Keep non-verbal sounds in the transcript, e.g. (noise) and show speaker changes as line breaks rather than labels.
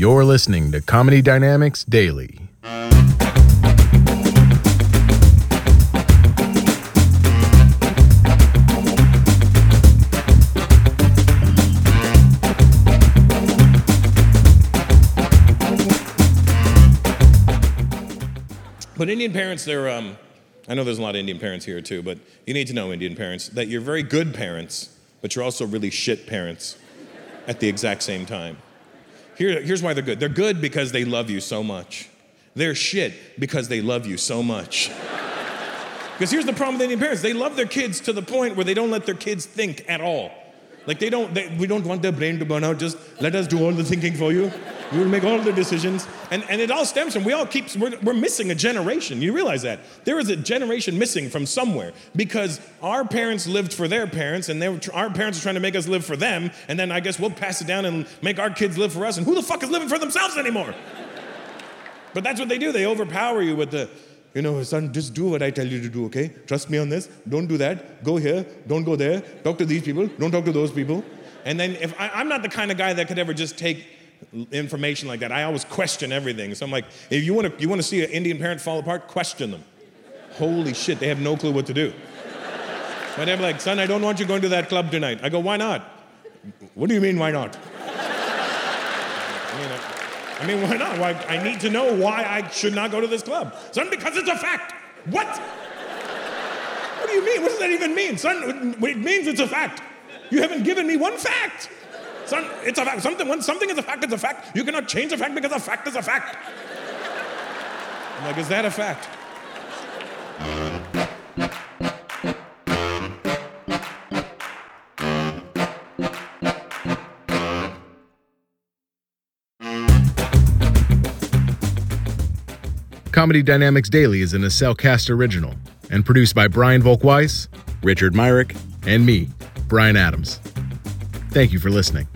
You're listening to Comedy Dynamics Daily.
But Indian parents, they're, um, I know there's a lot of Indian parents here too, but you need to know, Indian parents, that you're very good parents, but you're also really shit parents at the exact same time. Here, here's why they're good they're good because they love you so much, they're shit because they love you so much. (laughs) Because here's the problem with Indian parents they love their kids to the point where they don't let their kids think at all. Like they don't, they, we don't want their brain to burn out. Just let us do all the thinking for you. You will make all the decisions. And, and it all stems from, we all keep, we're, we're missing a generation. You realize that. There is a generation missing from somewhere because our parents lived for their parents and they were, our parents are trying to make us live for them. And then I guess we'll pass it down and make our kids live for us. And who the fuck is living for themselves anymore? (laughs) But that's what they do. They overpower you with the, you know, son, just do what I tell you to do, okay? Trust me on this. Don't do that. Go here. Don't go there. Talk to these people. Don't talk to those people. And then if I, I'm not the kind of guy that could ever just take information like that. I always question everything. So I'm like, if you want to, you want to see an Indian parent fall apart, question them. Holy shit, they have no clue what to do. But they're like, son, I don't want you going to that club tonight. I go, why not? What do you mean, why not? I mean, why not? Why, I need to know why I should not go to this club. Son, because it's a fact. What? What do you mean? What does that even mean? Son, it means it's a fact. You haven't given me one fact. Son, it's a fact. Something, when something is a fact, it's a fact. You cannot change a fact because a fact is a fact. I'm like, is that a fact?
Comedy Dynamics Daily is an Cast original and produced by Brian Volk-Weiss, Richard Myrick, and me, Brian Adams. Thank you for listening.